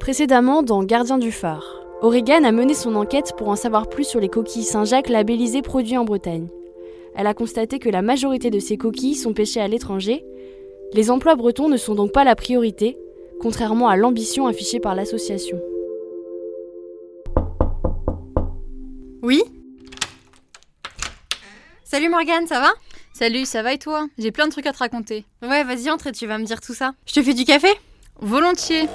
Précédemment, dans Gardien du phare, Oregon a mené son enquête pour en savoir plus sur les coquilles Saint-Jacques labellisées produits en Bretagne. Elle a constaté que la majorité de ces coquilles sont pêchées à l'étranger. Les emplois bretons ne sont donc pas la priorité, contrairement à l'ambition affichée par l'association. Oui? Salut Morgane, ça va? Salut, ça va et toi? J'ai plein de trucs à te raconter. Ouais, vas-y, entre et tu vas me dire tout ça. Je te fais du café? Volontiers.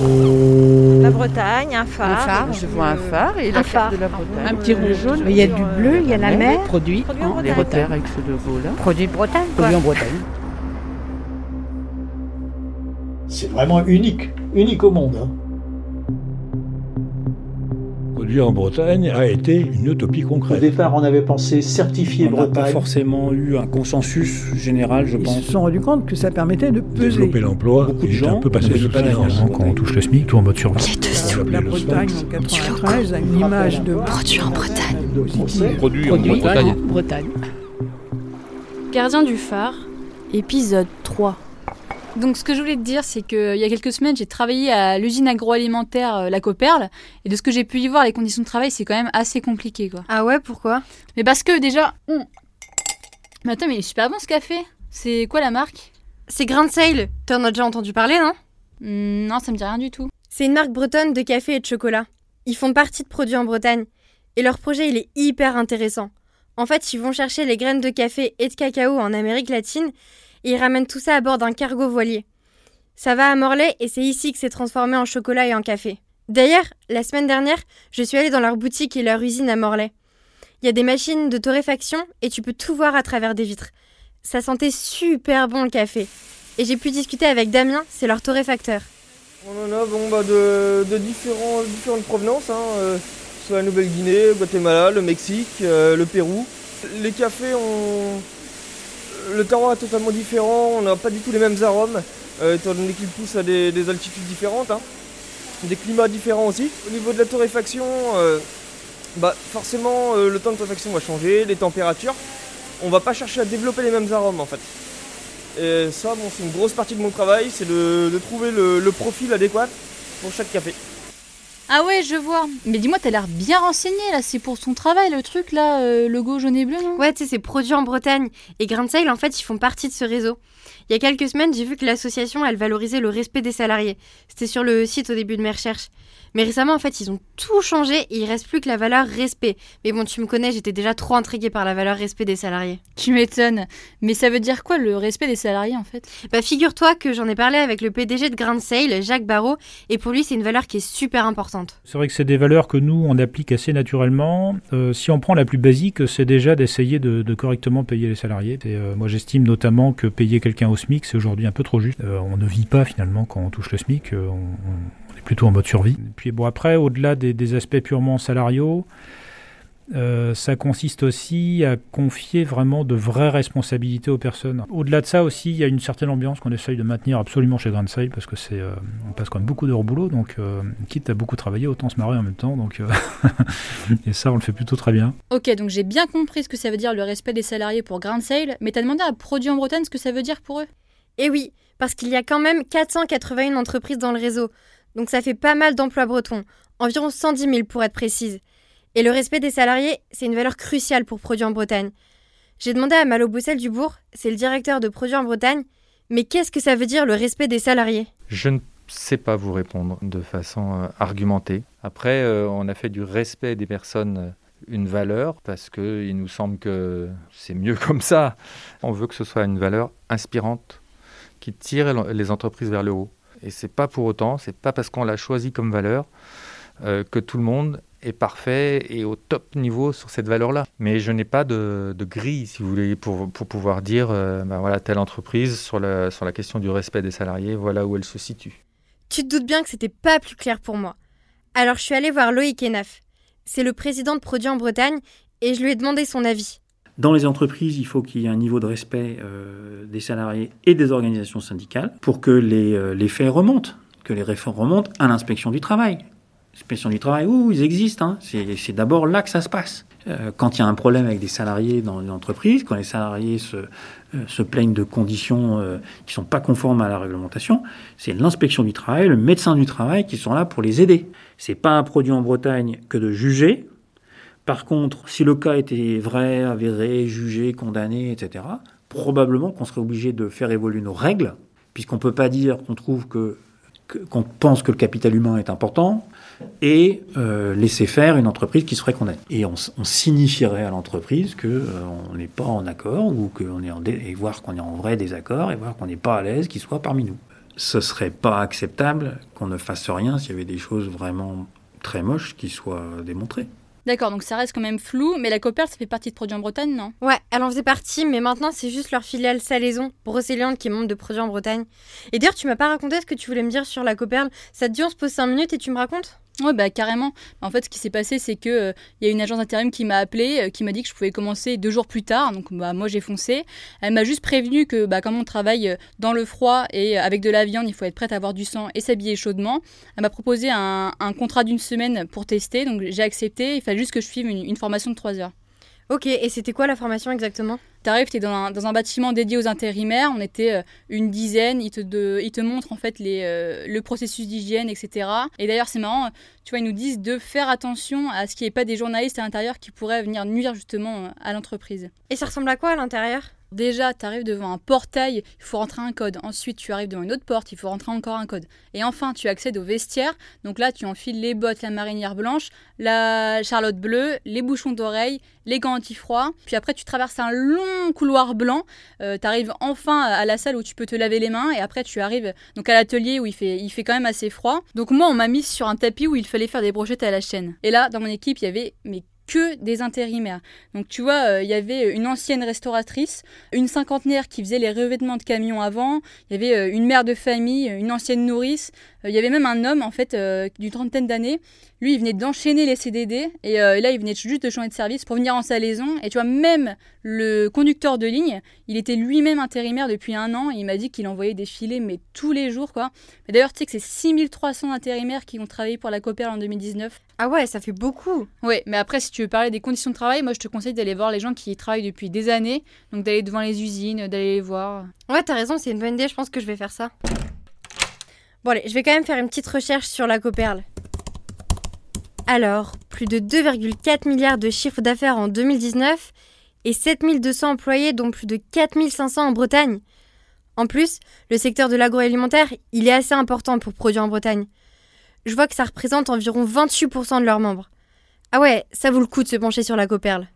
La Bretagne, un phare. Un phare, je vois un phare et Un la phare. carte de la Bretagne. Un petit rond jaune. Il y a du bleu, il y a la mer. Produit Produit en les repères avec ce logo-là. Produit de Bretagne, quoi. Produit en Bretagne. C'est vraiment unique, unique au monde. hein. Produire en Bretagne a été une utopie Au concrète. départ, on avait pensé certifier On n'a pas Bretagne, forcément eu un consensus général, je Ils pense. se sont rendus compte que ça permettait de peser. Développer l'emploi, Beaucoup de est un gens peu passé sous silence. Quand on touche le SMIC, tout en mode survie. La Bretagne en 93 a une image de Produit en Bretagne. Produit, produit en Bretagne. en Bretagne. Gardien du phare, épisode 3. Donc ce que je voulais te dire, c'est qu'il y a quelques semaines, j'ai travaillé à l'usine agroalimentaire euh, La Coperle, et de ce que j'ai pu y voir, les conditions de travail, c'est quand même assez compliqué, quoi. Ah ouais, pourquoi? Mais parce que déjà... on- Mais attends, mais il est super bon ce café C'est quoi la marque? C'est Grand Sale. T'en as déjà entendu parler, non? Hmm, Non, ça me dit rien du tout. C'est une marque bretonne de café et de chocolat. Ils font partie de produits en Bretagne. Et leur projet, il est hyper intéressant. En fait, ils vont chercher les graines de café et de cacao en Amérique latine et ils ramènent tout ça à bord d'un cargo voilier. Ça va à Morlaix et c'est ici que c'est transformé en chocolat et en café. D'ailleurs, la semaine dernière, je suis allée dans leur boutique et leur usine à Morlaix. Il y a des machines de torréfaction et tu peux tout voir à travers des vitres. Ça sentait super bon le café. Et j'ai pu discuter avec Damien, c'est leur torréfacteur. On en a bah, de, différentes provenances, hein, euh, soit la Nouvelle-Guinée, Guatemala, le Mexique, euh, le Pérou. Les cafés, ont... le terroir est totalement différent, on n'a pas du tout les mêmes arômes, euh, étant donné qu'ils poussent à des, des altitudes différentes, hein. des climats différents aussi. Au niveau de la torréfaction, euh, bah, forcément euh, le temps de torréfaction va changer, les températures. On va pas chercher à développer les mêmes arômes en fait. Et ça, c'est une grosse partie de mon travail, c'est de, trouver le profil adéquat pour chaque café. Ah ouais, je vois. Mais dis-moi, t'as l'air bien renseigné, là. C'est pour ton travail, le truc, là, euh, logo jaune et bleu, non Ouais, tu sais, c'est produit en Bretagne. Et Grand Sale, en fait, ils font partie de ce réseau. Il y a quelques semaines, j'ai vu que l'association, elle valorisait le respect des salariés. C'était sur le site au début de mes recherches. Mais récemment, en fait, ils ont tout changé et il reste plus que la valeur respect. Mais bon, tu me connais, j'étais déjà trop intriguée par la valeur respect des salariés. Tu m'étonnes. Mais ça veut dire quoi, le respect des salariés, en fait? Bah, figure-toi que j'en ai parlé avec le PDG de Grand Sale, Jacques Barrault, et pour lui, c'est une valeur qui est super importante. C'est vrai que c'est des valeurs que nous, on applique assez naturellement. Euh, si on prend la plus basique, c'est déjà d'essayer de, correctement payer les salariés. Et, euh, moi, j'estime notamment que payer quelqu'un au SMIC, c'est aujourd'hui un peu trop juste. Euh, on ne vit pas finalement quand on touche le SMIC. on, est plutôt en mode survie. Puis bon, après, au-delà des aspects purement salariaux, euh, ça consiste aussi à confier vraiment de vraies responsabilités aux personnes. Au-delà de ça aussi, il y a une certaine ambiance qu'on essaye de maintenir absolument chez Grand Sale parce que c'est, euh, on passe quand même beaucoup d'heures au boulot, donc euh, quitte à beaucoup travailler, autant se marrer en même temps. Donc, euh, et ça, on le fait plutôt très bien. Ok, donc j'ai bien compris ce que ça veut dire le respect des salariés pour Grand Sale, mais t'as demandé à Produit en Bretagne ce que ça veut dire pour eux? Et oui, parce qu'il y a quand même 481 entreprises dans le réseau. Donc ça fait pas mal d'emplois bretons. Environ 110 000 pour être précise. Et le respect des salariés, c'est une valeur cruciale pour Produits en Bretagne. J'ai demandé à Malo Boussel-Dubourg, c'est le directeur de Produits en Bretagne, mais qu'est-ce que ça veut dire le respect des salariés? Je ne sais pas vous répondre de façon euh, argumentée. Après, euh, on a fait du respect des personnes euh, une valeur parce qu'il nous semble que c'est mieux comme ça. On veut que ce soit une valeur inspirante qui tire les entreprises vers le haut. Et c'est pas pour autant, c'est pas parce qu'on l'a choisi comme valeur que tout le monde est parfait et au top niveau sur cette valeur-là. Mais je n'ai pas de, de grille, si vous voulez, pour, pour pouvoir dire, euh, ben voilà, telle entreprise, sur la, sur la question du respect des salariés, voilà où elle se situe. Tu te doutes bien que c'était pas plus clair pour moi. Alors je suis allée voir Loïc Enaf. C'est le président de Produits en Bretagne et je lui ai demandé son avis. Dans les entreprises, il faut qu'il y ait un niveau de respect euh, des salariés et des organisations syndicales pour que les, euh, les faits remontent, que les réformes remontent à l'inspection du travail. L'inspection du travail, ouh, ils existent. Hein. C'est d'abord là que ça se passe. Euh, quand il y a un problème avec des salariés dans une entreprise, quand les salariés se, euh, plaignent de conditions euh, qui ne sont pas conformes à la réglementation, c'est l'inspection du travail, le médecin du travail qui sont là pour les aider. C'est pas un produit en Bretagne que de juger. Par contre, si le cas était vrai, avéré, jugé, condamné, etc., probablement qu'on serait obligé de faire évoluer nos règles, puisqu'on ne peut pas dire qu'on trouve que qu'on pense que le capital humain est important et euh, laisser faire une entreprise qui serait condamnée. Et on, signifierait à l'entreprise qu'on euh, on n'est pas en accord ou qu'on est en et voir qu'on est en vrai désaccord et voir qu'on n'est pas à l'aise qu'il soit parmi nous. Ce serait pas acceptable qu'on ne fasse rien s'il y avait des choses vraiment très moches qui soient démontrées. D'accord, donc ça reste quand même flou, mais la Copper, ça fait partie de Produits en Bretagne, non? Ouais, elle en faisait partie, mais maintenant c'est juste leur filiale Salaison, Brocéliande, qui est membre de Produits en Bretagne. Et d'ailleurs, tu m'as pas raconté ce que tu voulais me dire sur la Coperle. Ça te dit, on se pose 5 minutes et tu me racontes? Ouais, bah carrément. En fait, ce qui s'est passé, c'est que euh, y a une agence d'intérim qui m'a appelé, euh, qui m'a dit que je pouvais commencer deux jours plus tard. Donc, bah moi, j'ai foncé. Elle m'a juste prévenu que, bah, comme on travaille euh, dans le froid et avec de la viande, il faut être prête à avoir du sang et s'habiller chaudement. Elle m'a proposé un, contrat d'une semaine pour tester. Donc, j'ai accepté. Il fallait juste que je suive une formation de trois heures. Ok, et c'était quoi la formation exactement? T'arrives, t'es dans un, dans un bâtiment dédié aux intérimaires, on était euh, une dizaine, ils te, de, ils te montrent en fait les, euh, le processus d'hygiène, etc. Et d'ailleurs c'est marrant, tu vois, ils nous disent de faire attention à ce qu'il n'y ait pas des journalistes à l'intérieur qui pourraient venir nuire justement euh, à l'entreprise. Et ça ressemble à quoi à l'intérieur? Déjà, tu arrives devant un portail, il faut rentrer un code. Ensuite, tu arrives devant une autre porte, il faut rentrer encore un code. Et enfin, tu accèdes au vestiaire. Donc là, tu enfiles les bottes, la marinière blanche, la charlotte bleue, les bouchons d'oreilles, les gants anti-froid. Puis après, tu traverses un long couloir blanc. Euh, tu arrives enfin à la salle où tu peux te laver les mains. Et après, tu arrives donc à l'atelier où il fait, il fait quand même assez froid. Donc moi, on m'a mis sur un tapis où il fallait faire des brochettes à la chaîne. Et là, dans mon équipe, il y avait mes que des intérimaires. Donc tu vois, euh, il y avait une ancienne restauratrice, une cinquantenaire qui faisait les revêtements de camions avant, il y avait euh, une mère de famille, une ancienne nourrice, euh, il y avait même un homme en fait d'une trentaine d'années. Lui, il venait d'enchaîner les CDD et, là, il venait juste de changer de service pour venir en salaison. Et tu vois, même le conducteur de ligne, il était lui-même intérimaire depuis un an. Et il m'a dit qu'il envoyait des filets, mais tous les jours quoi. Mais d'ailleurs, tu sais que c'est 6300 intérimaires qui ont travaillé pour la Copère en 2019. Ah ouais, ça fait beaucoup. Oui, mais après, si tu veux parler des conditions de travail, moi je te conseille d'aller voir les gens qui y travaillent depuis des années. Donc d'aller devant les usines, d'aller les voir. Ouais, t'as raison, c'est une bonne idée, je pense que je vais faire ça. Bon allez, je vais quand même faire une petite recherche sur la Coperle. Alors, plus de 2,4 milliards de chiffre d'affaires en 2019 et 7200 employés dont plus de 4500 en Bretagne. En plus, le secteur de l'agroalimentaire, il est assez important pour produire en Bretagne je vois que ça représente environ 28% de leurs membres. Ah ouais, ça vaut le coup de se pencher sur la coperle.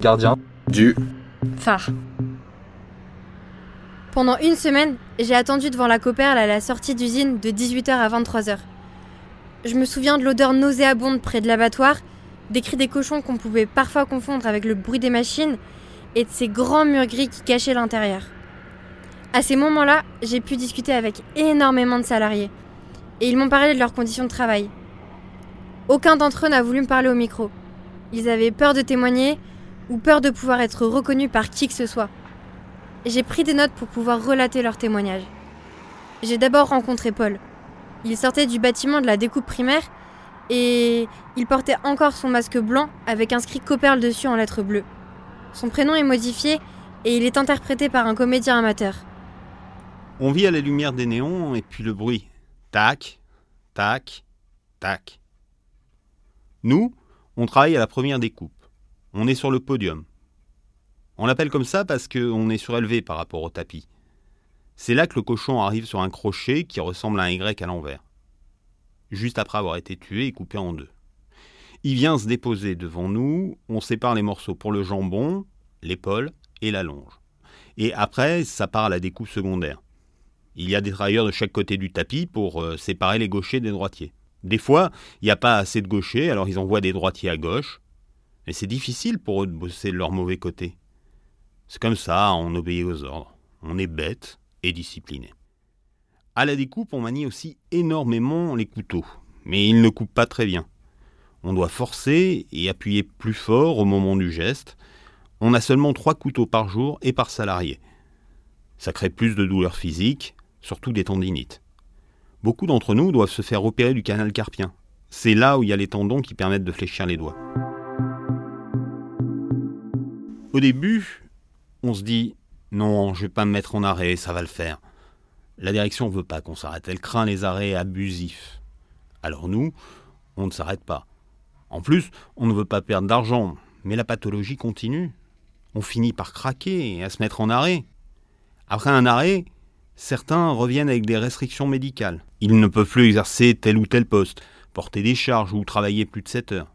Gardien du phare. Pendant une semaine, j'ai attendu devant la coperle à la sortie d'usine de 18h à 23h. Je me souviens de l'odeur nauséabonde près de l'abattoir, des cris des cochons qu'on pouvait parfois confondre avec le bruit des machines et de ces grands murs gris qui cachaient l'intérieur. À ces moments-là, j'ai pu discuter avec énormément de salariés et ils m'ont parlé de leurs conditions de travail. Aucun d'entre eux n'a voulu me parler au micro. Ils avaient peur de témoigner ou peur de pouvoir être reconnus par qui que ce soit. J'ai pris des notes pour pouvoir relater leurs témoignages. J'ai d'abord rencontré Paul. Il sortait du bâtiment de la découpe primaire et il portait encore son masque blanc avec inscrit Coperle dessus en lettres bleues. Son prénom est modifié et il est interprété par un comédien amateur. On vit à la lumière des néons et puis le bruit. Tac, tac, tac. Nous, on travaille à la première découpe. On est sur le podium. On l'appelle comme ça parce qu'on est surélevé par rapport au tapis. C'est là que le cochon arrive sur un crochet qui ressemble à un Y à l'envers. Juste après avoir été tué et coupé en deux. Il vient se déposer devant nous, on sépare les morceaux pour le jambon, l'épaule et la longe. Et après, ça part à la découpe secondaire. Il y a des travailleurs de chaque côté du tapis pour euh, séparer les gauchers des droitiers. Des fois, il n'y a pas assez de gauchers, alors ils envoient des droitiers à gauche. Mais c'est difficile pour eux de bosser de leur mauvais côté. C'est comme ça, on obéit aux ordres. On est bête et discipliné. À la découpe, on manie aussi énormément les couteaux, mais ils ne coupent pas très bien. On doit forcer et appuyer plus fort au moment du geste. On a seulement trois couteaux par jour et par salarié. Ça crée plus de douleurs physiques, surtout des tendinites. Beaucoup d'entre nous doivent se faire opérer du canal carpien. C'est là où il y a les tendons qui permettent de fléchir les doigts. Au début, on se dit non, je vais pas me mettre en arrêt, ça va le faire. La direction veut pas qu'on s'arrête, elle craint les arrêts abusifs. Alors nous, on ne s'arrête pas. En plus, on ne veut pas perdre d'argent, mais la pathologie continue. On finit par craquer et à se mettre en arrêt. Après un arrêt, certains reviennent avec des restrictions médicales. Ils ne peuvent plus exercer tel ou tel poste, porter des charges ou travailler plus de 7 heures.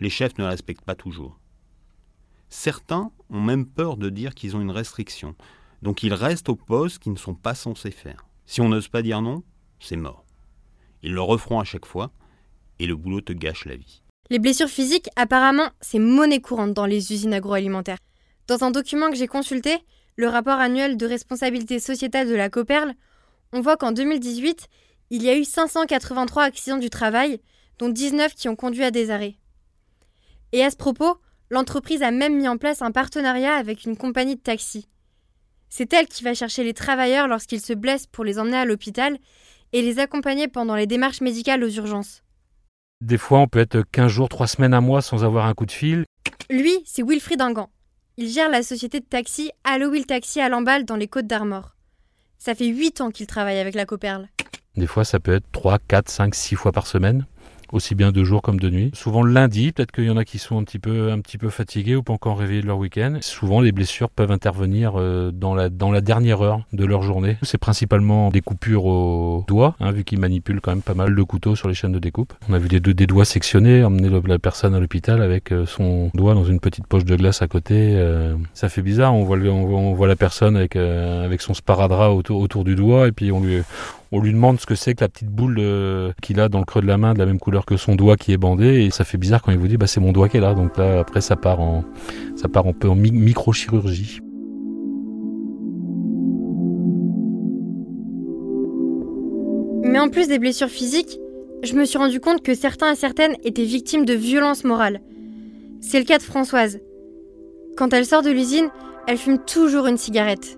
Les chefs ne respectent pas toujours. Certains ont même peur de dire qu'ils ont une restriction, donc ils restent au poste qu'ils ne sont pas censés faire. Si on n'ose pas dire non, c'est mort. Ils le referont à chaque fois, et le boulot te gâche la vie. Les blessures physiques, apparemment, c'est monnaie courante dans les usines agroalimentaires. Dans un document que j'ai consulté, le rapport annuel de responsabilité sociétale de la Coperle, on voit qu'en 2018, il y a eu 583 accidents du travail, dont 19 qui ont conduit à des arrêts. Et à ce propos, l'entreprise a même mis en place un partenariat avec une compagnie de taxi. C'est elle qui va chercher les travailleurs lorsqu'ils se blessent pour les emmener à l'hôpital et les accompagner pendant les démarches médicales aux urgences. Des fois, on peut être 15 jours, 3 semaines, un mois sans avoir un coup de fil. Lui, c'est Wilfried Ingan. Il gère la société de taxi Allo Will Taxi à Lamballe dans les Côtes d'Armor. Ça fait 8 ans qu'il travaille avec la Coperle. Des fois, ça peut être 3, 4, 5, 6 fois par semaine aussi bien de jour comme de nuit. Souvent le lundi, peut-être qu'il y en a qui sont un petit peu, fatigués ou pas encore réveillés de leur week-end. Souvent les blessures peuvent intervenir euh, dans la, dernière heure de leur journée. C'est principalement des coupures aux doigts, hein, vu qu'ils manipulent quand même pas mal de couteaux sur les chaînes de découpe. On a vu des, doigts sectionnés, emmener la personne à l'hôpital avec euh, son doigt dans une petite poche de glace à côté. Euh. ça fait bizarre, on voit, la personne avec, avec son sparadrap autour, autour du doigt et puis on lui, on lui demande ce que c'est que la petite boule euh, qu'il a dans le creux de la main de la même couleur que son doigt qui est bandé et ça fait bizarre quand il vous dit bah c'est mon doigt qui est là donc là après ça part en ça part un peu en microchirurgie. Mais en plus des blessures physiques, je me suis rendu compte que certains et certaines étaient victimes de violences morales. C'est le cas de Françoise. Quand elle sort de l'usine, elle fume toujours une cigarette.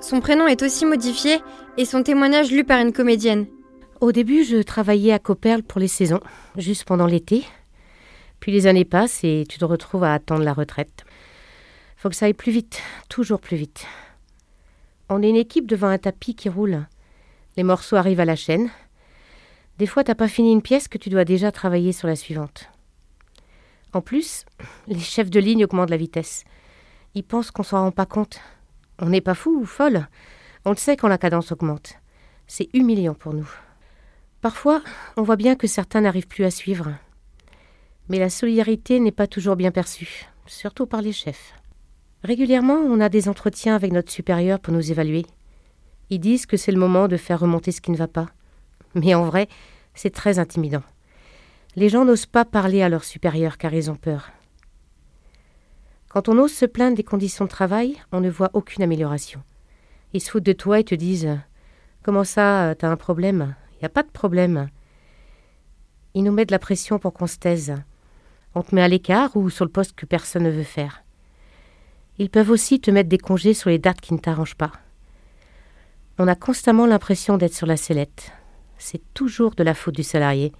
Son prénom est aussi modifié et son témoignage lu par une comédienne. Au début, je travaillais à Coperle pour les saisons, juste pendant l'été. Puis les années passent et tu te retrouves à attendre la retraite. Faut que ça aille plus vite, toujours plus vite. On est une équipe devant un tapis qui roule. Les morceaux arrivent à la chaîne. Des fois, t'as pas fini une pièce que tu dois déjà travailler sur la suivante. En plus, les chefs de ligne augmentent la vitesse. Ils pensent qu'on s'en rend pas compte. On n'est pas fou ou folle. On le sait quand la cadence augmente. C'est humiliant pour nous. Parfois, on voit bien que certains n'arrivent plus à suivre. Mais la solidarité n'est pas toujours bien perçue, surtout par les chefs. Régulièrement, on a des entretiens avec notre supérieur pour nous évaluer. Ils disent que c'est le moment de faire remonter ce qui ne va pas. Mais en vrai, c'est très intimidant. Les gens n'osent pas parler à leur supérieur car ils ont peur. Quand on ose se plaindre des conditions de travail, on ne voit aucune amélioration. Ils se foutent de toi et te disent Comment ça, t'as un problème? Il n'y a pas de problème. Ils nous mettent de la pression pour qu'on se taise. On te met à l'écart ou sur le poste que personne ne veut faire. Ils peuvent aussi te mettre des congés sur les dates qui ne t'arrangent pas. On a constamment l'impression d'être sur la sellette. C'est toujours de la faute du salarié.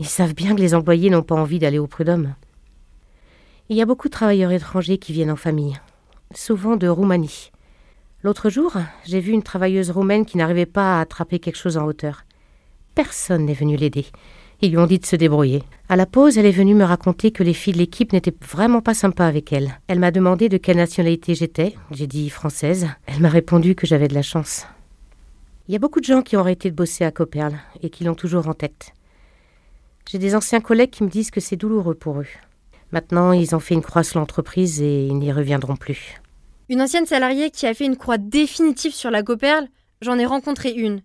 Ils savent bien que les employés n'ont pas envie d'aller au prud'homme. Il y a beaucoup de travailleurs étrangers qui viennent en famille, souvent de Roumanie. L'autre jour, j'ai vu une travailleuse roumaine qui n'arrivait pas à attraper quelque chose en hauteur. Personne n'est venu l'aider. Ils lui ont dit de se débrouiller. À la pause, elle est venue me raconter que les filles de l'équipe n'étaient vraiment pas sympas avec elle. Elle m'a demandé de quelle nationalité j'étais. J'ai dit française. Elle m'a répondu que j'avais de la chance. Il y a beaucoup de gens qui ont arrêté de bosser à Coperle et qui l'ont toujours en tête. J'ai des anciens collègues qui me disent que c'est douloureux pour eux. Maintenant, ils ont fait une croix sur l'entreprise et ils n'y reviendront plus. Une ancienne salariée qui a fait une croix définitive sur la Coperle, j'en ai rencontré une.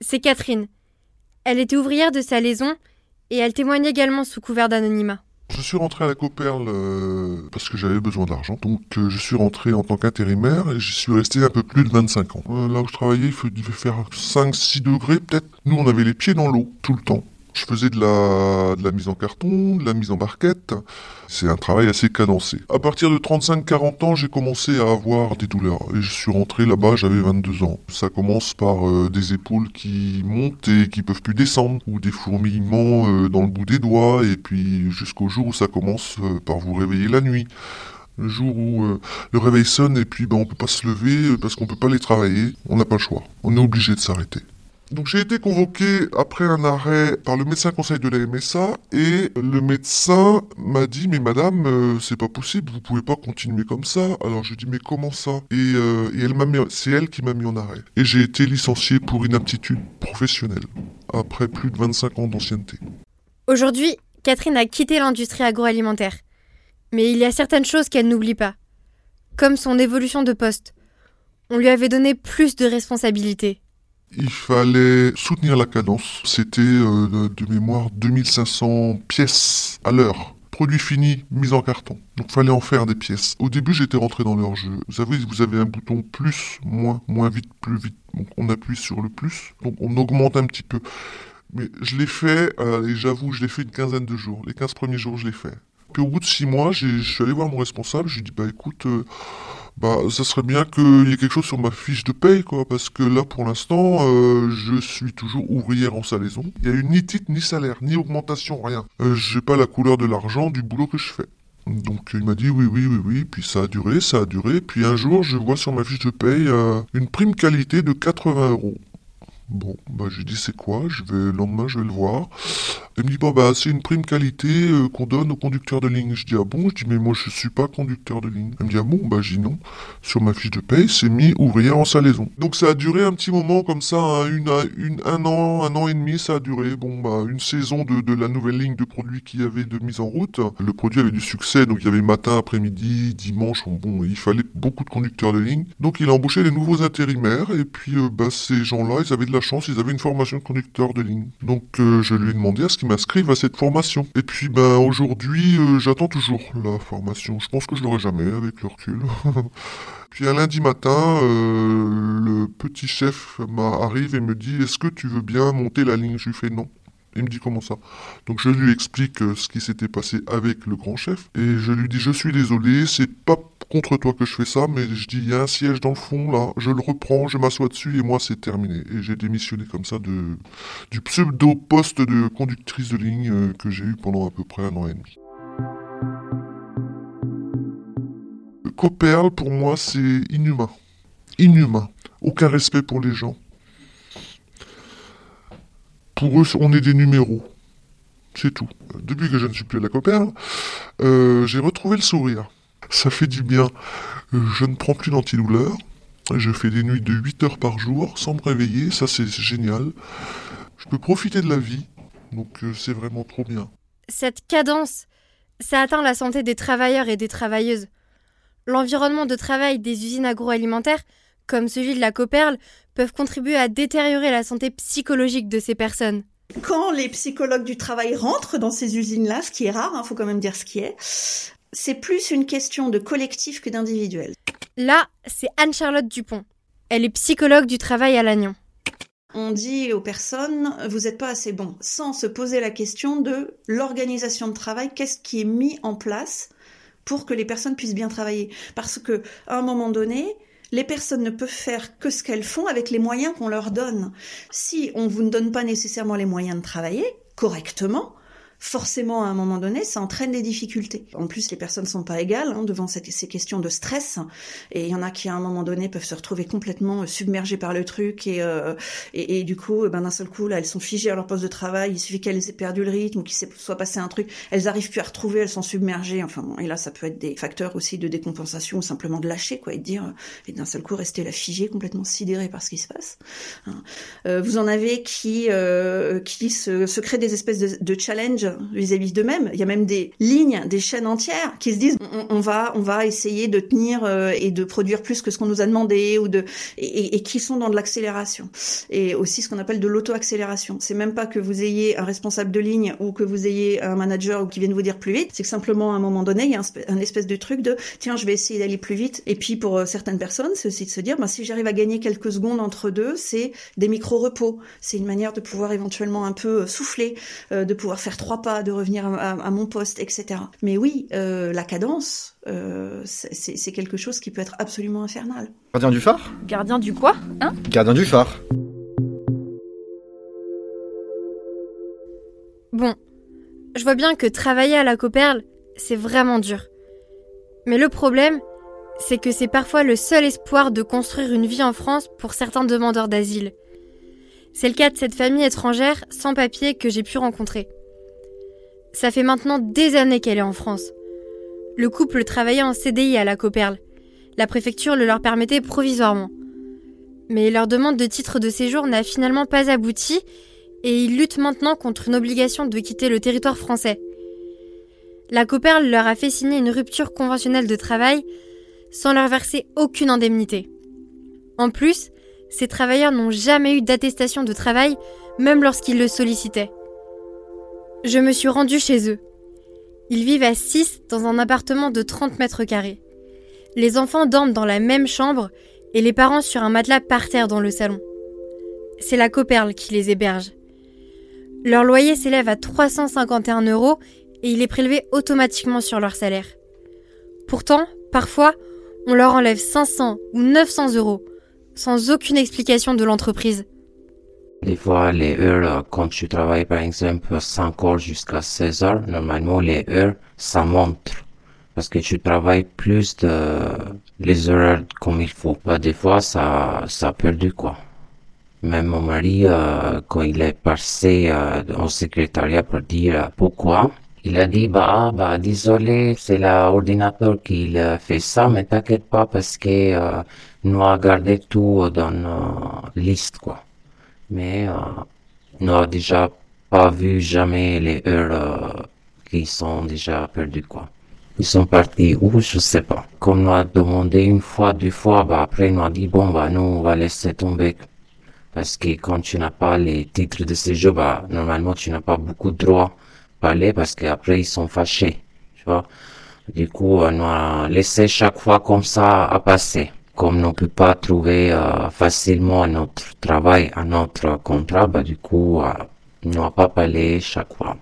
C'est Catherine. Elle était ouvrière de sa liaison et elle témoigne également sous couvert d'anonymat. Je suis rentré à la Coperle euh, parce que j'avais besoin d'argent. Donc euh, je suis rentré en tant qu'intérimaire et j'y suis resté un peu plus de 25 ans. Euh, là où je travaillais, il devait faire 5-6 degrés peut-être. Nous, on avait les pieds dans l'eau tout le temps. Je faisais de la, mise en carton, de la mise en barquette. C'est un travail assez cadencé. À partir de 35-40 ans, j'ai commencé à avoir des douleurs. Et je suis rentré là-bas, j'avais 22 ans. Ça commence par euh, des épaules qui montent et qui peuvent plus descendre, ou des fourmillements euh, dans le bout des doigts, et puis jusqu'au jour où ça commence euh, par vous réveiller la nuit le jour où le réveil sonne et puis ben, on peut pas se lever parce qu'on peut pas les travailler, on n'a pas le choix. On est obligé de s'arrêter. Donc j'ai été convoqué après un arrêt par le médecin conseil de la MSA et le médecin m'a dit mais madame euh, c'est pas possible vous pouvez pas continuer comme ça alors je dis mais comment ça? Et, euh, et elle m'a c'est elle qui m'a mis en arrêt et j'ai été licencié pour inaptitude professionnelle après plus de 25 ans d'ancienneté. Aujourd'hui Catherine a quitté l'industrie agroalimentaire mais il y a certaines choses qu'elle n'oublie pas comme son évolution de poste. On lui avait donné plus de responsabilités. Il fallait soutenir la cadence. C'était euh, de mémoire 2500 pièces à l'heure. Produit fini, mise en carton. Donc fallait en faire des pièces. Au début, j'étais rentré dans leur jeu. Vous savez, vous avez un bouton plus, moins, moins vite, plus vite. Donc on appuie sur le plus. Donc on augmente un petit peu. Mais je l'ai fait, euh, et j'avoue, je l'ai fait une quinzaine de jours. Les 15 premiers jours, je l'ai fait. Puis au bout de 6 mois, je suis allé voir mon responsable. Je lui ai dit, bah écoute... Euh, bah, ça serait bien qu'il y ait quelque chose sur ma fiche de paye, quoi, parce que là, pour l'instant, euh, je suis toujours ouvrière en salaison. Il n'y a eu ni titre, ni salaire, ni augmentation, rien. Euh, j'ai pas la couleur de l'argent du boulot que je fais. Donc il m'a dit oui, oui, oui, oui, puis ça a duré, ça a duré, puis un jour je vois sur ma fiche de paye euh, une prime qualité de 80 euros. Bon, bah j'ai dit c'est quoi? Je vais le lendemain je vais le voir. Il me dit bon bah c'est une prime qualité euh, qu'on donne aux conducteurs de ligne. Je dis ah bon? Je dis mais moi je suis pas conducteur de ligne. Il me dit ah bon? Bah je dis non. Sur ma fiche de paye c'est mis ouvrière en salaison. Donc ça a duré un petit moment comme ça, hein, une, une, un an, un an et demi ça a duré. Bon bah une saison de, de la nouvelle ligne de produits qu'il y avait de mise en route. Le produit avait du succès donc il y avait matin, après-midi, dimanche. Bon il fallait beaucoup de conducteurs de ligne. Donc il a embauché les nouveaux intérimaires et puis euh, bah ces gens-là ils avaient de la chance, ils avaient une formation de conducteur de ligne. Donc euh, je lui ai demandé à ce qu'il m'inscrive à cette formation. Et puis ben aujourd'hui, euh, j'attends toujours la formation. Je pense que je l'aurai jamais avec le recul. puis un lundi matin, euh, le petit chef m'arrive et me dit Est-ce que tu veux bien monter la ligne? Je lui fais non. Il me dit comment ça. Donc je lui explique euh, ce qui s'était passé avec le grand chef et je lui dis je suis désolé, c'est pas contre toi que je fais ça, mais je dis il y a un siège dans le fond là, je le reprends, je m'assois dessus et moi c'est terminé. Et j'ai démissionné comme ça de du pseudo poste de conductrice de ligne euh, que j'ai eu pendant à peu près un an et demi. Coperle pour moi c'est inhumain, inhumain, aucun respect pour les gens pour eux, on est des numéros. C'est tout. Depuis que je ne suis plus à la Coperle, euh, j'ai retrouvé le sourire. Ça fait du bien. Je ne prends plus d'antidouleur. Je fais des nuits de 8 heures par jour sans me réveiller. Ça, c'est génial. Je peux profiter de la vie. Donc, euh, c'est vraiment trop bien. Cette cadence, ça atteint la santé des travailleurs et des travailleuses. L'environnement de travail des usines agroalimentaires comme celui de la Coperle, peuvent contribuer à détériorer la santé psychologique de ces personnes. Quand les psychologues du travail rentrent dans ces usines-là, ce qui est rare, il hein, faut quand même dire ce qui est, c'est plus une question de collectif que d'individuel. Là, c'est Anne-Charlotte Dupont. Elle est psychologue du travail à Lannion. On dit aux personnes, vous n'êtes pas assez bon, sans se poser la question de l'organisation de travail, qu'est-ce qui est mis en place pour que les personnes puissent bien travailler. Parce que, à un moment donné, les personnes ne peuvent faire que ce qu'elles font avec les moyens qu'on leur donne. Si on vous ne donne pas nécessairement les moyens de travailler correctement, forcément, à un moment donné, ça entraîne des difficultés. En plus, les personnes sont pas égales hein, devant ces questions de stress, et il y en a qui, à un moment donné, peuvent se retrouver complètement euh, submergées par le truc, et, euh, et, du coup, ben, d'un seul coup, là, elles sont figées à leur poste de travail, il suffit qu'elles aient perdu le rythme, ou qu'il soit passé un truc, elles arrivent plus à retrouver, elles sont submergées, enfin bon, et là, ça peut être des facteurs aussi de décompensation, ou simplement de lâcher, quoi, et de dire, et d'un seul coup, rester là figée, complètement sidérée par ce qui se passe. Hein. Euh, vous en avez qui, qui se, se créent des espèces de, de challenge vis-à-vis d'eux-mêmes. Il y a même des lignes, des chaînes entières qui se disent on, va, on va essayer de tenir euh, et de produire plus que ce qu'on nous a demandé ou de et, et qui sont dans de l'accélération et aussi ce qu'on appelle de l'auto-accélération. C'est même pas que vous ayez un responsable de ligne ou que vous ayez un manager qui vienne vous dire plus vite. C'est que simplement à un moment donné, il y a un, un espèce de truc de tiens, je vais essayer d'aller plus vite. Et puis pour euh, certaines personnes, c'est aussi de se dire ben, si j'arrive à gagner quelques secondes entre deux, c'est des micro-repos. C'est une manière de pouvoir éventuellement un peu euh, souffler, euh, de pouvoir faire trois pas, de revenir à, à, à mon poste, etc. Mais oui, euh, la cadence, euh, c'est quelque chose qui peut être absolument infernal. Gardien du phare? Gardien du quoi Hein? Gardien du phare. Bon, je vois bien que travailler à la Coperle, c'est vraiment dur. Mais le problème, c'est que c'est parfois le seul espoir de construire une vie en France pour certains demandeurs d'asile. C'est le cas de cette famille étrangère sans papier que j'ai pu rencontrer. Ça fait maintenant des années qu'elle est en France. Le couple travaillait en CDI à la Coperle. La préfecture le leur permettait provisoirement. Mais leur demande de titre de séjour n'a finalement pas abouti et ils luttent maintenant contre une obligation de quitter le territoire français. La Coperle leur a fait signer une rupture conventionnelle de travail sans leur verser aucune indemnité. En plus, ces travailleurs n'ont jamais eu d'attestation de travail, même lorsqu'ils le sollicitaient. Je me suis rendue chez eux. Ils vivent à 6 dans un appartement de 30 mètres carrés. Les enfants dorment dans la même chambre et les parents sur un matelas par terre dans le salon. C'est la Coperle qui les héberge. Leur loyer s'élève à 351 euros et il est prélevé automatiquement sur leur salaire. Pourtant, parfois, on leur enlève 500 ou 900 euros, sans aucune explication de l'entreprise. Des fois, les heures, quand tu travailles par exemple 5 heures jusqu'à 16 heures, normalement les heures, ça monte. Parce que tu travailles plus de les heures comme il faut. Bah, des fois, ça, ça perdu quoi. Même mon mari, euh, quand il est passé euh, au secrétariat pour dire euh, pourquoi, il a dit, bah, bah, désolé, c'est l'ordinateur qui fait ça, mais t'inquiète pas parce que euh, nous a gardé tout dans nos listes, quoi. Mais euh, nous a déjà pas vu jamais les heures euh, qui sont déjà perdues, quoi. Ils sont partis où, je sais pas. Comme nous a demandé une fois, deux fois, bah, après, nous a dit, bon, bah, nous, on va laisser tomber. Parce que quand tu n'as pas les titres de séjour, bah, normalement, tu n'as pas beaucoup de droits parler parce qu'après ils sont fâchés, tu vois. Du coup, on a laissé chaque fois comme ça à passer. Comme on ne peut pas trouver euh, facilement notre travail, un autre contrat, bah, du coup, euh, on n'a pas parlé chaque fois.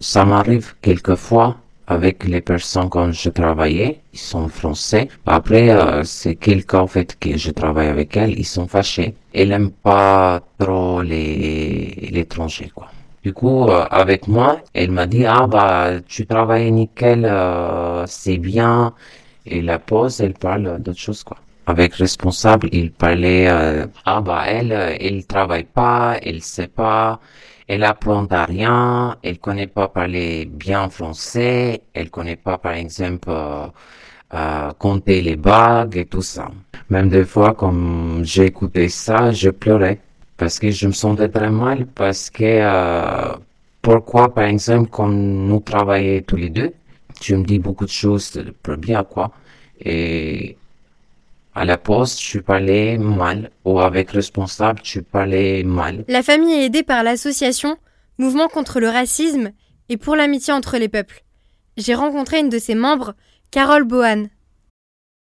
Ça m'arrive quelquefois avec les personnes quand je travaillais, ils sont français. Après, euh, c'est quelqu'un en fait que je travaille avec elle, ils sont fâchés. Elle n'aime pas trop les l'étranger quoi. Du coup, euh, avec moi, elle m'a dit ah bah tu travailles nickel, euh, c'est bien. Et la pause, elle parle d'autre chose quoi. Avec responsable, il parlait ah bah elle, elle travaille pas, elle sait pas elle apprend à rien, elle connaît pas parler bien français, elle connaît pas par exemple euh, euh, compter les bagues et tout ça. Même des fois, comme j'ai écouté ça, je pleurais parce que je me sentais très mal parce que euh, pourquoi par exemple quand nous travaillons tous les deux, tu me dis beaucoup de choses pour bien quoi et à la poste, tu parlais mal, ou avec responsable, tu parlais mal. La famille est aidée par l'association Mouvement contre le racisme et pour l'amitié entre les peuples. J'ai rencontré une de ses membres, Carole Bohan.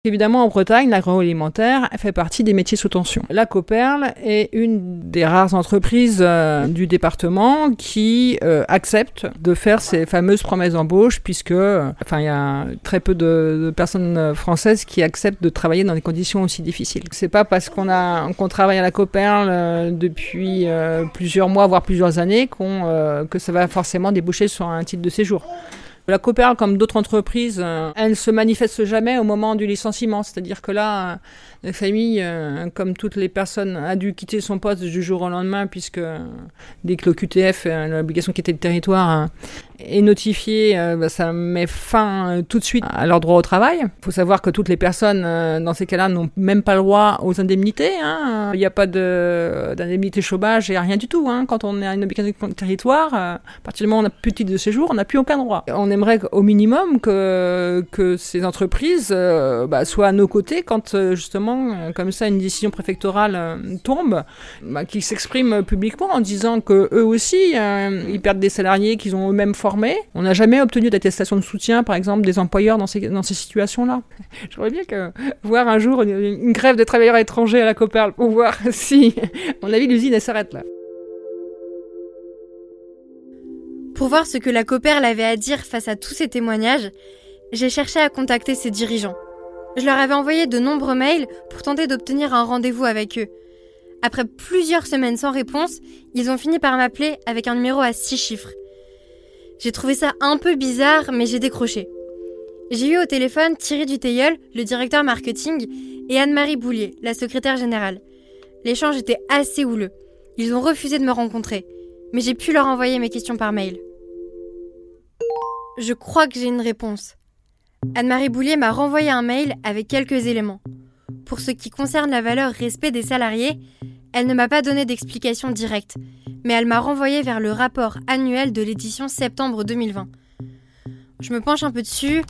Évidemment, en Bretagne, l'agroalimentaire fait partie des métiers sous tension. La Coperle est une des rares entreprises euh, du département qui euh, accepte de faire ces fameuses promesses d'embauche, puisque, euh, enfin, il y a très peu de, personnes françaises qui acceptent de travailler dans des conditions aussi difficiles. C'est pas parce qu'on a qu'on travaille à la Coperle depuis plusieurs mois, voire plusieurs années, qu'on que ça va forcément déboucher sur un titre de séjour. La Coperle, comme d'autres entreprises, euh, elle se manifeste jamais au moment du licenciement. C'est-à-dire que là, euh, la famille, euh, comme toutes les personnes, a dû quitter son poste du jour au lendemain, puisque dès que le QTF, l'obligation quitter le territoire, est notifié, euh, bah, ça met fin euh, tout de suite à leur droit au travail. Il faut savoir que toutes les personnes euh, dans ces cas-là n'ont même pas le droit aux indemnités. hein. Il n'y a pas de- d'indemnité chômage et rien du tout. hein. Quand on est à une obligation de territoire, à partir du moment où on n'a plus de titre de séjour, on n'a plus aucun droit. On aimerait au minimum que, que ces entreprises bah, soient à nos côtés quand justement, comme ça, une décision préfectorale tombe, bah, qu'ils s'expriment publiquement en disant que eux aussi, ils perdent des salariés qu'ils ont eux-mêmes formés. On n'a jamais obtenu d'attestation de soutien, par exemple, des employeurs dans ces, dans ces situations-là. J'aimerais bien que, voir un jour une, grève des travailleurs étrangers à la Coperle pour voir si, à mon avis, l'usine, s'arrête là. Pour voir ce que la Coperle avait à dire face à tous ces témoignages, j'ai cherché à contacter ses dirigeants. Je leur avais envoyé de nombreux mails pour tenter d'obtenir un rendez-vous avec eux. Après plusieurs semaines sans réponse, ils ont fini par m'appeler avec un numéro à six chiffres. J'ai trouvé ça un peu bizarre, mais j'ai décroché. J'ai eu au téléphone Thierry Duteilleul, le directeur marketing, et Anne-Marie Boulier, la secrétaire générale. L'échange était assez houleux. Ils ont refusé de me rencontrer, mais j'ai pu leur envoyer mes questions par mail. Je crois que j'ai une réponse. Anne-Marie Boulier m'a renvoyé un mail avec quelques éléments. Pour ce qui concerne la valeur respect des salariés, elle ne m'a pas donné d'explication directe, mais elle m'a renvoyé vers le rapport annuel de l'édition septembre 2020. Je me penche un peu dessus.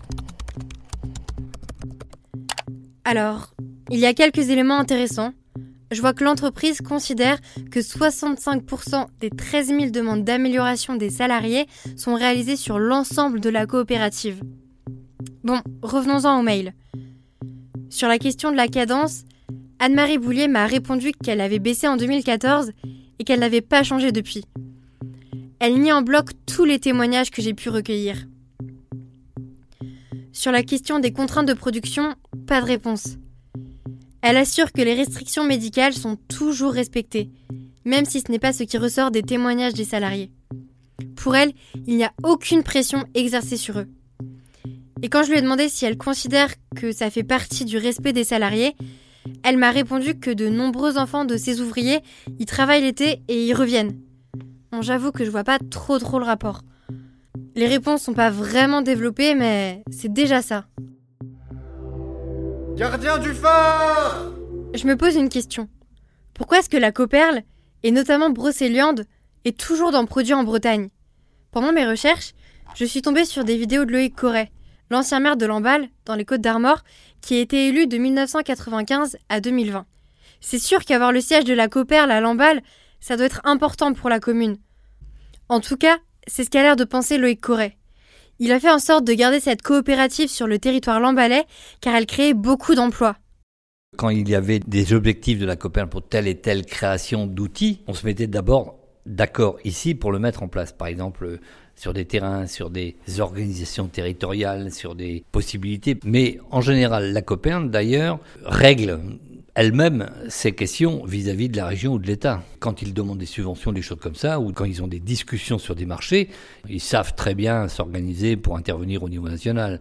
Alors, il y a quelques éléments intéressants. Je vois que l'entreprise considère que 65% des 13 000 demandes d'amélioration des salariés sont réalisées sur l'ensemble de la coopérative. Bon, revenons-en au mail. Sur la question de la cadence, Anne-Marie Boulier m'a répondu qu'elle avait baissé en 2014 et qu'elle n'avait pas changé depuis. Elle nie en bloc tous les témoignages que j'ai pu recueillir. Sur la question des contraintes de production, pas de réponse. Elle assure que les restrictions médicales sont toujours respectées, même si ce n'est pas ce qui ressort des témoignages des salariés. Pour elle, il n'y a aucune pression exercée sur eux. Et quand je lui ai demandé si elle considère que ça fait partie du respect des salariés, elle m'a répondu que de nombreux enfants de ses ouvriers y travaillent l'été et y reviennent. Bon, j'avoue que je vois pas trop trop le rapport. Les réponses sont pas vraiment développées, mais c'est déjà ça. Gardien du phare Je me pose une question. Pourquoi est-ce que la Coperle, et notamment Brocéliande, est toujours dans Produits en Bretagne? Pendant mes recherches, je suis tombée sur des vidéos de Loïc Corret, l'ancien maire de Lamballe, dans les Côtes d'Armor, qui a été élu de 1995 à 2020. C'est sûr qu'avoir le siège de la Coperle à Lamballe, ça doit être important pour la commune. En tout cas, c'est ce qu'a l'air de penser Loïc Corret. Il a fait en sorte de garder cette coopérative sur le territoire lambalais car elle créait beaucoup d'emplois. Quand il y avait des objectifs de la Coperle pour telle et telle création d'outils, on se mettait d'abord d'accord ici pour le mettre en place. Par exemple, sur des terrains, sur des organisations territoriales, sur des possibilités. Mais en général, la Coperle, d'ailleurs, règle elle-même ces questions vis-à-vis de la région ou de l'État. Quand ils demandent des subventions, des choses comme ça, ou quand ils ont des discussions sur des marchés, ils savent très bien s'organiser pour intervenir au niveau national.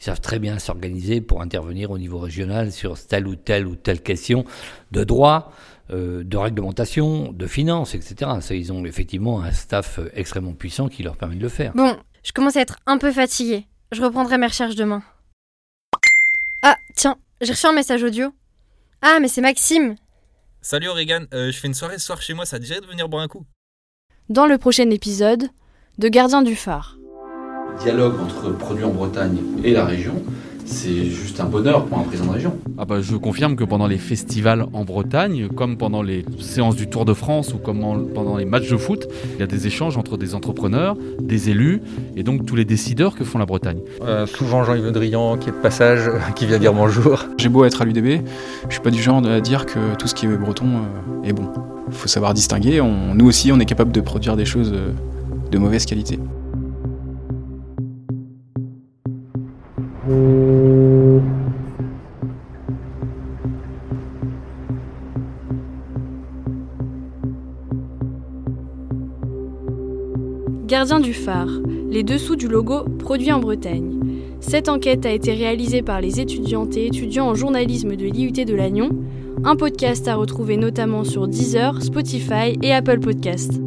Ils savent très bien s'organiser pour intervenir au niveau régional sur telle ou telle ou telle question de droit, euh, de réglementation, de finances, etc. Ça, ils ont effectivement un staff extrêmement puissant qui leur permet de le faire. Bon, je commence à être un peu fatiguée. Je reprendrai mes recherches demain. Ah, tiens, j'ai reçu un message audio. Ah, mais c'est Maxime. Salut Oregan, euh, je fais une soirée ce soir chez moi, ça te dirait de venir boire un coup Dans le prochain épisode de Gardien du phare. dialogue entre produits en Bretagne et la région, c'est juste un bonheur pour un président de région. Ah bah, je confirme que pendant les festivals en Bretagne, comme pendant les séances du Tour de France ou comme en- pendant les matchs de foot, il y a des échanges entre des entrepreneurs, des élus et donc tous les décideurs que font la Bretagne. Euh, souvent Jean-Yves Le Drian qui est de passage, qui vient dire bonjour. J'ai beau être à l'UDB, je suis pas du genre à dire que tout ce qui est breton euh, est bon. Il faut savoir distinguer. On- nous aussi, on est capable de produire des choses euh, de mauvaise qualité. Du phare, les dessous du logo produit en Bretagne. Cette enquête a été réalisée par les étudiantes et étudiants en journalisme de l'IUT de Lannion. Un podcast à retrouver notamment sur Deezer, Spotify et Apple Podcasts.